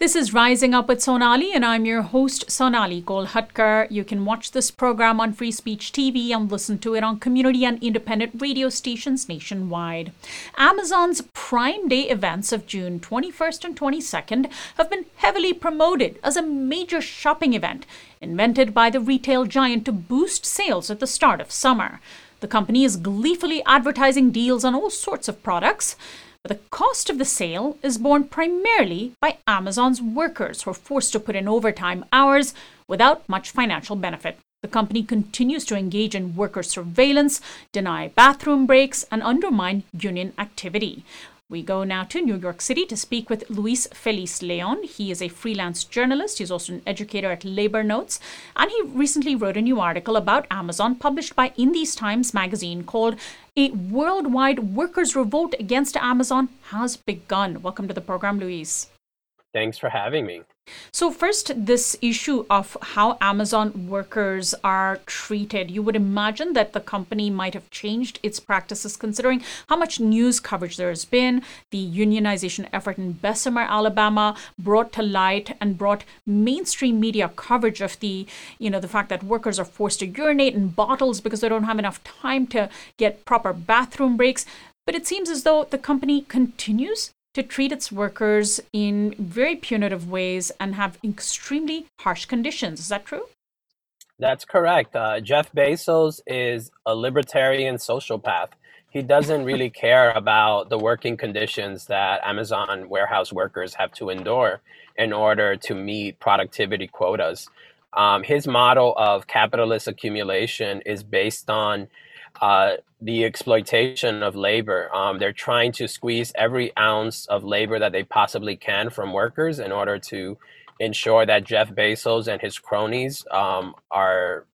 This is Rising Up with Sonali, and I'm your host, Sonali Kolhatkar. You can watch this program on Free Speech TV and listen to it on community and independent radio stations nationwide. Amazon's Prime Day events of June 21st and 22nd have been heavily promoted as a major shopping event invented by the retail giant to boost sales at the start of summer. The company is gleefully advertising deals on all sorts of products. The cost of the sale is borne primarily by Amazon's workers who are forced to put in overtime hours without much financial benefit. The company continues to engage in worker surveillance, deny bathroom breaks, and undermine union activity. We go now to New York City to speak with Luis Feliz Leon. He is a freelance journalist. He's also an educator at Labor Notes. And he recently wrote a new article about Amazon published by In These Times magazine called A Worldwide Workers' Revolt Against Amazon Has Begun. Welcome to the program, Luis. Thanks for having me. So, first, this issue of how Amazon workers are treated. You would imagine that the company might have changed its practices considering how much news coverage there has been. The unionization effort in Bessemer, Alabama, brought to light and brought mainstream media coverage of the, you know, the fact that workers are forced to urinate in bottles because they don't have enough time to get proper bathroom breaks. But it seems as though the company continues to treat its workers in very punitive ways and have extremely harsh conditions. Is that true? That's correct. Uh, Jeff Bezos is a libertarian sociopath. He doesn't really care about the working conditions that Amazon warehouse workers have to endure in order to meet productivity quotas. Um, his model of capitalist accumulation is based on uh, the exploitation of labor. Um, they're trying to squeeze every ounce of labor that they possibly can from workers in order to ensure that Jeff Bezos and his cronies um, are,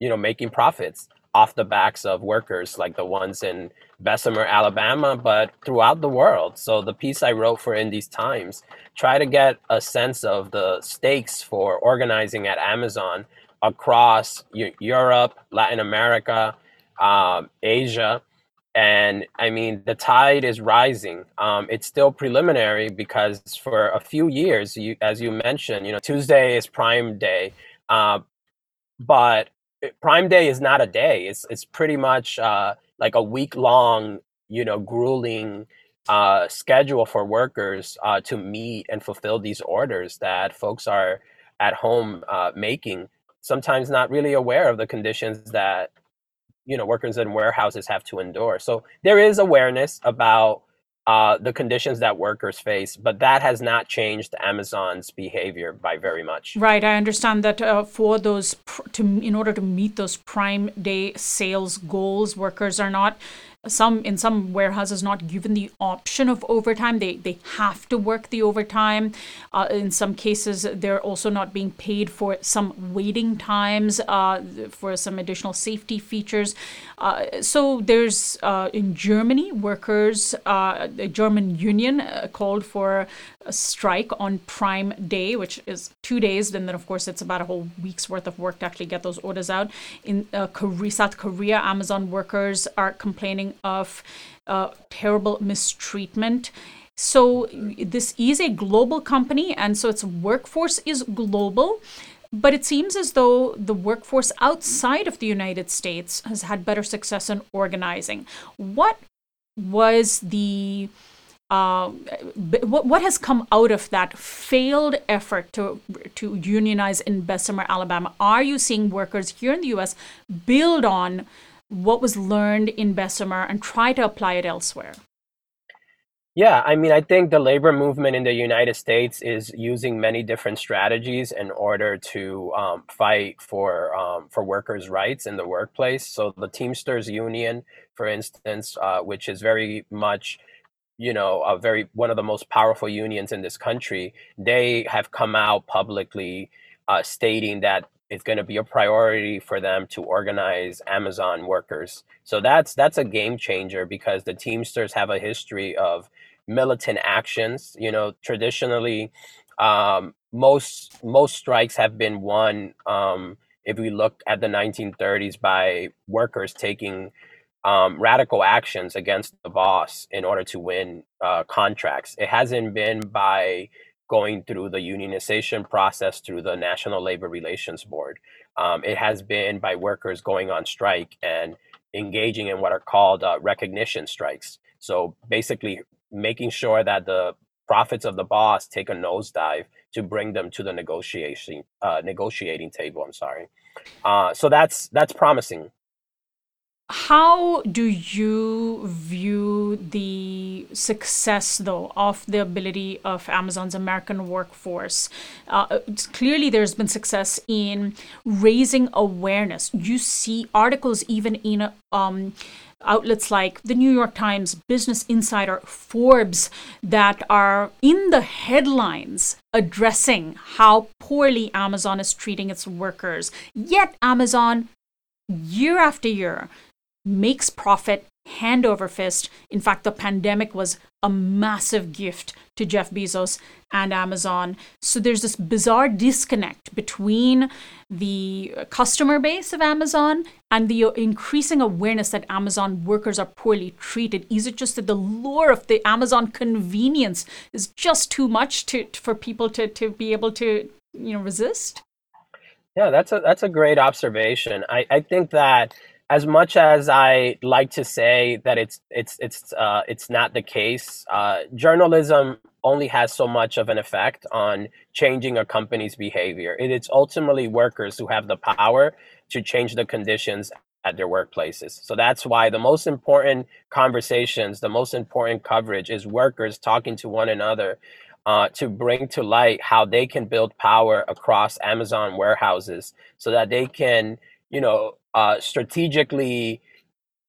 you know, making profits off the backs of workers like the ones in Bessemer, Alabama, but throughout the world. So the piece I wrote for In These Times try to get a sense of the stakes for organizing at Amazon across Europe, Latin America, um, Asia. And I mean, the tide is rising. Um, it's still preliminary because for a few years, you, as you mentioned, you know, Tuesday is Prime Day, uh, but Prime Day is not a day. It's it's pretty much uh, like a week long, you know, grueling uh, schedule for workers uh, to meet and fulfill these orders that folks are at home uh, making. Sometimes not really aware of the conditions that you know workers in warehouses have to endure. So there is awareness about uh, the conditions that workers face, but that has not changed Amazon's behavior by very much. Right, I understand that uh, for those pr- to in order to meet those Prime Day sales goals, workers are not some in some warehouses not given the option of overtime. They they have to work the overtime. Uh, in some cases they're also not being paid for some waiting times uh, for some additional safety features. Uh, so there's uh, in germany workers uh, a german union uh, called for a strike on prime day which is two days. And then of course it's about a whole week's worth of work to actually get those orders out. In south korea amazon workers are complaining of uh, terrible mistreatment. So this is a global company, and so its workforce is global. But it seems as though the workforce outside of the United States has had better success in organizing. What was the uh, what, what has come out of that failed effort to to unionize in Bessemer, Alabama? Are you seeing workers here in the U.S. build on what was learned in Bessemer and try to apply it elsewhere? Yeah, I mean, I think the labor movement in the United States is using many different strategies in order to um, fight for um, for workers' rights in the workplace. So the Teamsters Union, for instance, uh, which is very much you know a very one of the most powerful unions in this country, they have come out publicly uh, stating that it's going to be a priority for them to organize Amazon workers. So that's that's a game changer because the Teamsters have a history of militant actions. You know, traditionally, um, most most strikes have been won. Um, if we look at the 1930s, by workers taking um, radical actions against the boss in order to win uh, contracts. It hasn't been by going through the unionization process through the National Labor Relations Board. Um, it has been by workers going on strike and engaging in what are called uh, recognition strikes. So basically, making sure that the profits of the boss take a nosedive to bring them to the negotiation uh, negotiating table. I'm sorry. Uh, so that's that's promising. How do you view the success, though, of the ability of Amazon's American workforce? Uh, clearly, there's been success in raising awareness. You see articles even in um, outlets like the New York Times, Business Insider, Forbes that are in the headlines addressing how poorly Amazon is treating its workers. Yet, Amazon, year after year, makes profit hand over fist. In fact, the pandemic was a massive gift to Jeff Bezos and Amazon. So there's this bizarre disconnect between the customer base of Amazon and the increasing awareness that Amazon workers are poorly treated. Is it just that the lure of the Amazon convenience is just too much to for people to, to be able to you know resist? Yeah, that's a that's a great observation. I, I think that as much as I like to say that it's it's it's uh, it's not the case, uh, journalism only has so much of an effect on changing a company's behavior. It is ultimately workers who have the power to change the conditions at their workplaces. So that's why the most important conversations, the most important coverage is workers talking to one another uh, to bring to light how they can build power across Amazon warehouses so that they can, you know, uh, strategically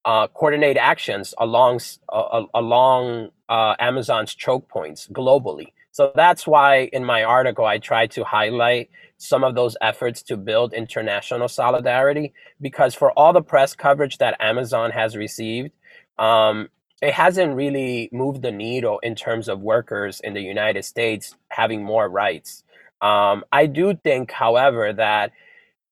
uh, coordinate actions along uh, along Amazon's choke points globally. So that's why in my article I try to highlight some of those efforts to build international solidarity because for all the press coverage that Amazon has received, um, it hasn't really moved the needle in terms of workers in the United States having more rights. Um, I do think, however, that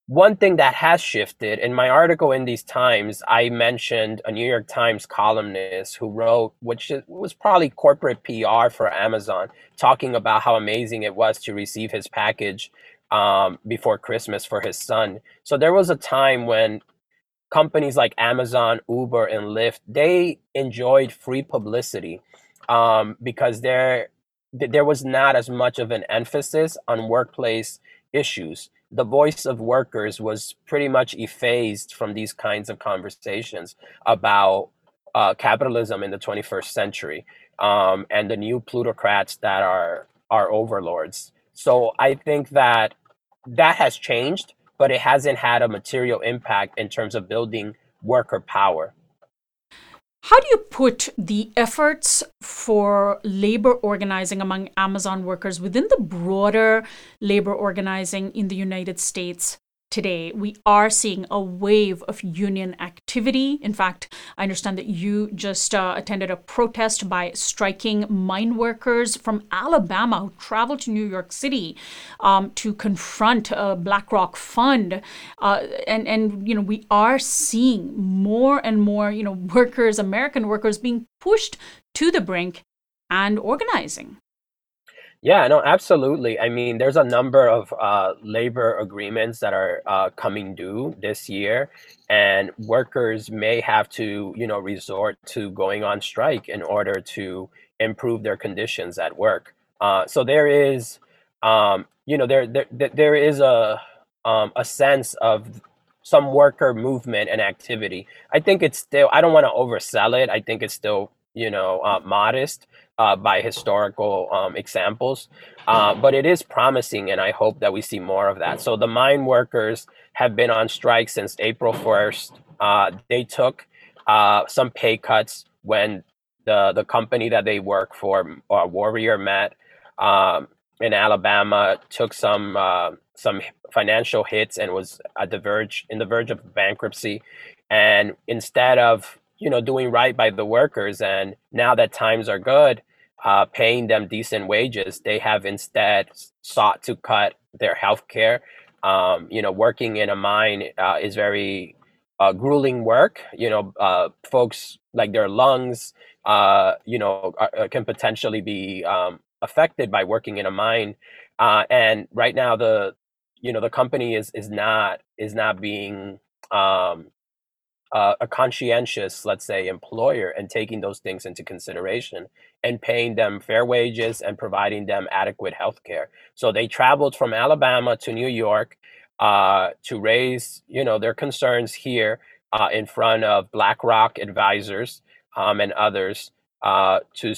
one thing that has shifted in my article in these times i mentioned a new york times columnist who wrote which was probably corporate pr for amazon talking about how amazing it was to receive his package um, before christmas for his son. So there was a time when companies like amazon uber and lyft they enjoyed free publicity um, because there there was not as much of an emphasis on workplace issues the voice of workers was pretty much effaced from these kinds of conversations about uh, capitalism in the 21st century um, and the new plutocrats that are our overlords. So I think that that has changed, but it hasn't had a material impact in terms of building worker power. How do you put the efforts for labor organizing among Amazon workers within the broader labor organizing in the United States today. We are seeing a wave of union activity. In fact, I understand that you just uh, attended a protest by striking mine workers from Alabama who traveled to New York City um, to confront a BlackRock fund. Uh, and, and, you know, we are seeing more and more, you know, workers, American workers being pushed to the brink and organizing. Yeah, no, absolutely. I mean, there's a number of uh, labor agreements that are uh, coming due this year, and workers may have to, you know, resort to going on strike in order to improve their conditions at work. Uh, so there is, um, you know, there there there is a um, a sense of some worker movement and activity. I think it's still. I don't want to oversell it. I think it's still, you know, uh, modest uh, by historical um, examples. Uh, but it is promising, and I hope that we see more of that. So the mine workers have been on strike since April 1st. Uh, they took uh, some pay cuts when the, the company that they work for, uh, Warrior Met um, in Alabama, took some uh, some financial hits and was at the verge in the verge of bankruptcy. And instead of you know, doing right by the workers. And now that times are good, uh, paying them decent wages, they have instead sought to cut their health care. Um, you know, working in a mine uh, is very uh, grueling work. You know, uh, folks like their lungs, uh, you know, uh, can potentially be um, affected by working in a mine. And right now, the you know the company is is not is not being um, uh, a conscientious, let's say, employer and taking those things into consideration and paying them fair wages and providing them adequate health care. So they traveled from Alabama to New York uh, to raise, you know, their concerns here uh, in front of BlackRock advisors um, and others uh, to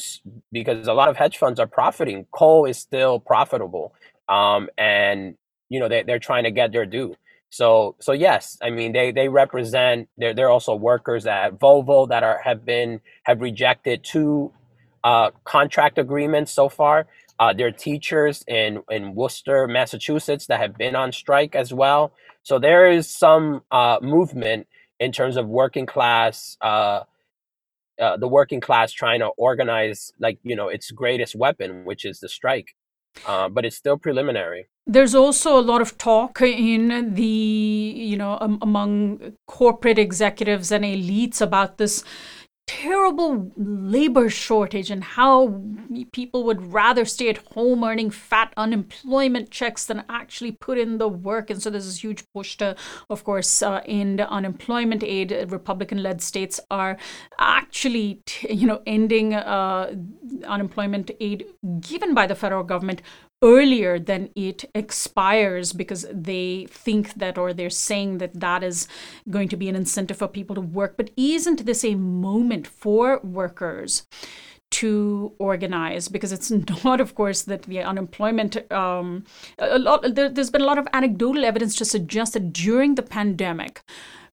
because a lot of hedge funds are profiting. Coal is still profitable, um, and you know they, they're trying to get their due. So so yes, I mean they they represent they're they're also workers at Volvo that are have been have rejected two uh, contract agreements so far. Uh, there are teachers in in Worcester, Massachusetts that have been on strike as well. So there is some uh, movement in terms of working class. Uh, uh, the working class trying to organize like you know its greatest weapon which is the strike uh, but it's still preliminary. There's also a lot of talk in the you know um, among corporate executives and elites about this terrible labor shortage and how people would rather stay at home earning fat unemployment checks than actually put in the work. And so there's this huge push to, of course, uh, end unemployment aid. Republican-led states are actually, you know, ending uh, unemployment aid given by the federal government earlier than it expires because they think that or they're saying that that is going to be an incentive for people to work. But isn't this a moment for workers? to organize because it's not of course that the unemployment um, a lot there, has been a lot of anecdotal evidence to suggest that during the pandemic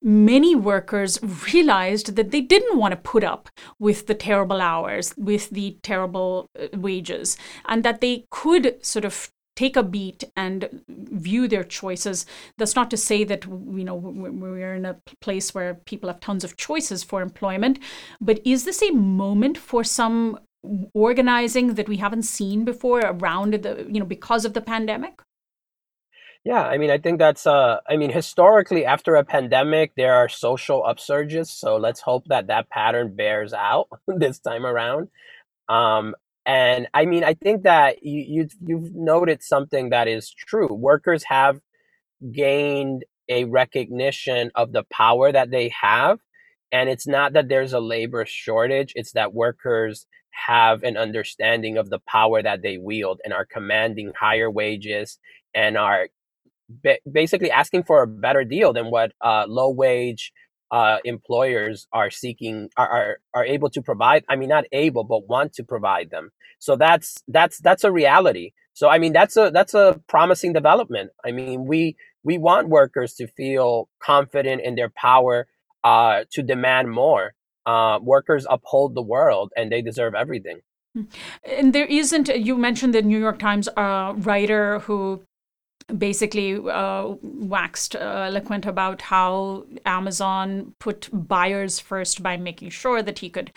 many workers realized that they didn't want to put up with the terrible hours, with the terrible uh, wages, and that they could sort of take a beat and view their choices. That's not to say that you know we're in a place where people have tons of choices for employment but is this a moment for some organizing that we haven't seen before around the you know because of the pandemic yeah, I mean, I think that's uh I mean, historically after a pandemic there are social upsurges, so let's hope that that pattern bears out this time around. Um and I mean, I think that you you've, you've noted something that is true. Workers have gained a recognition of the power that they have, and it's not that there's a labor shortage, it's that workers have an understanding of the power that they wield and are commanding higher wages and are basically asking for a better deal than what uh, low wage uh, employers are seeking are, are are able to provide. I mean, not able, but want to provide them. So that's that's that's a reality. So I mean, that's a that's a promising development. I mean, we we want workers to feel confident in their power uh, to demand more. Uh, workers uphold the world, and they deserve everything. Hmm. And there isn't. You mentioned the New York Times uh, writer who basically uh, waxed uh, eloquent about how Amazon put buyers first by making sure that he could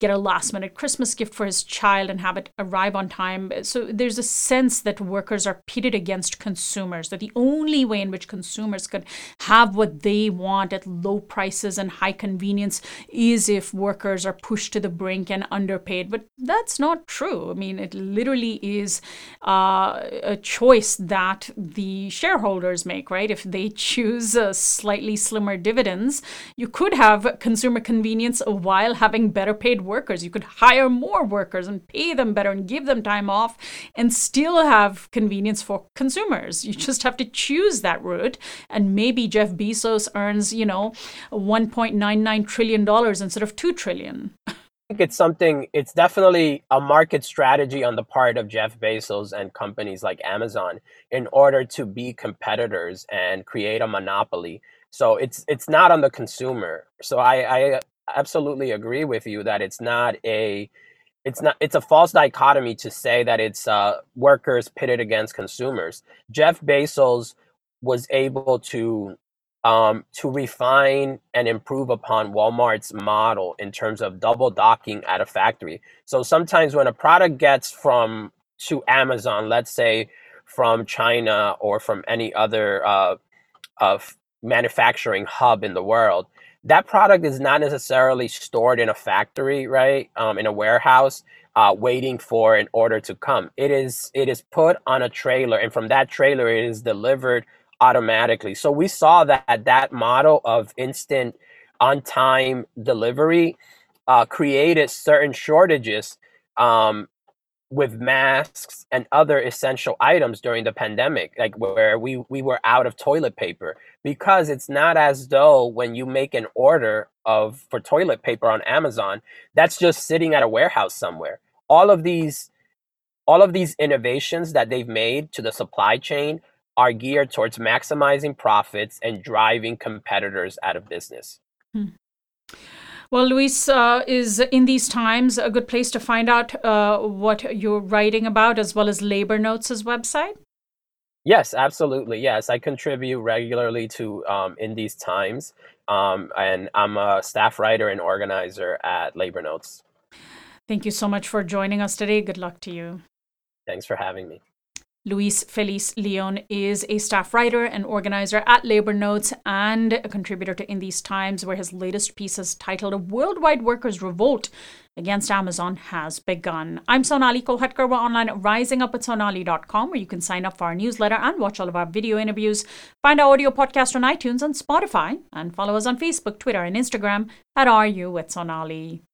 get a last minute Christmas gift for his child and have it arrive on time. So there's a sense that workers are pitted against consumers, that the only way in which consumers could have what they want at low prices and high convenience is if workers are pushed to the brink and underpaid. But that's not true. I mean, it literally is uh, a choice that the shareholders make, right? If they choose a slightly slimmer dividends, you could have consumer convenience while having better paid workers. You could hire more workers and pay them better and give them time off and still have convenience for consumers. You just have to choose that route. And maybe Jeff Bezos earns, you know, $1.99 trillion instead of $2 trillion. Think it's something, it's definitely a market strategy on the part of Jeff Bezos and companies like Amazon in order to be competitors and create a monopoly. So it's it's not on the consumer. So I, I absolutely agree with you that it's not a it's not it's a false dichotomy to say that it's uh, workers pitted against consumers. Jeff Bezos was able to um, to refine and improve upon Walmart's model in terms of double docking at a factory. So sometimes when a product gets from to Amazon, let's say from China or from any other uh, of manufacturing hub in the world, that product is not necessarily stored in a factory, right? Um, in a warehouse. uh, waiting for an order to come. It is it is put on a trailer, and from that trailer, it is delivered automatically. So we saw that that model of instant on time delivery uh, created certain shortages um, with masks and other essential items during the pandemic, like where we, we were out of toilet paper. Because it's not as though when you make an order of for toilet paper on Amazon, that's just sitting at a warehouse somewhere. All of these all of these innovations that they've made to the supply chain are geared towards maximizing profits and driving competitors out of business. Hmm. Well, Luis, uh, is in these times a good place to find out uh, what you're writing about, as well as Labor Notes' website? Yes, absolutely. Yes, I contribute regularly to um, in these times, um, and I'm a staff writer and organizer at Labor Notes. Thank you so much for joining us today. Good luck to you. Thanks for having me. Luis Feliz Leon is a staff writer and organizer at Labor Notes and a contributor to In These Times, where his latest piece is titled A Worldwide Workers' Revolt Against Amazon Has Begun. I'm Sonali Kolhatkar. We're online at risingup@sonali.com, where you can sign up for our newsletter and watch all of our video interviews. Find our audio podcast on iTunes and Spotify, and follow us on Facebook, Twitter, and Instagram at RU with Sonali.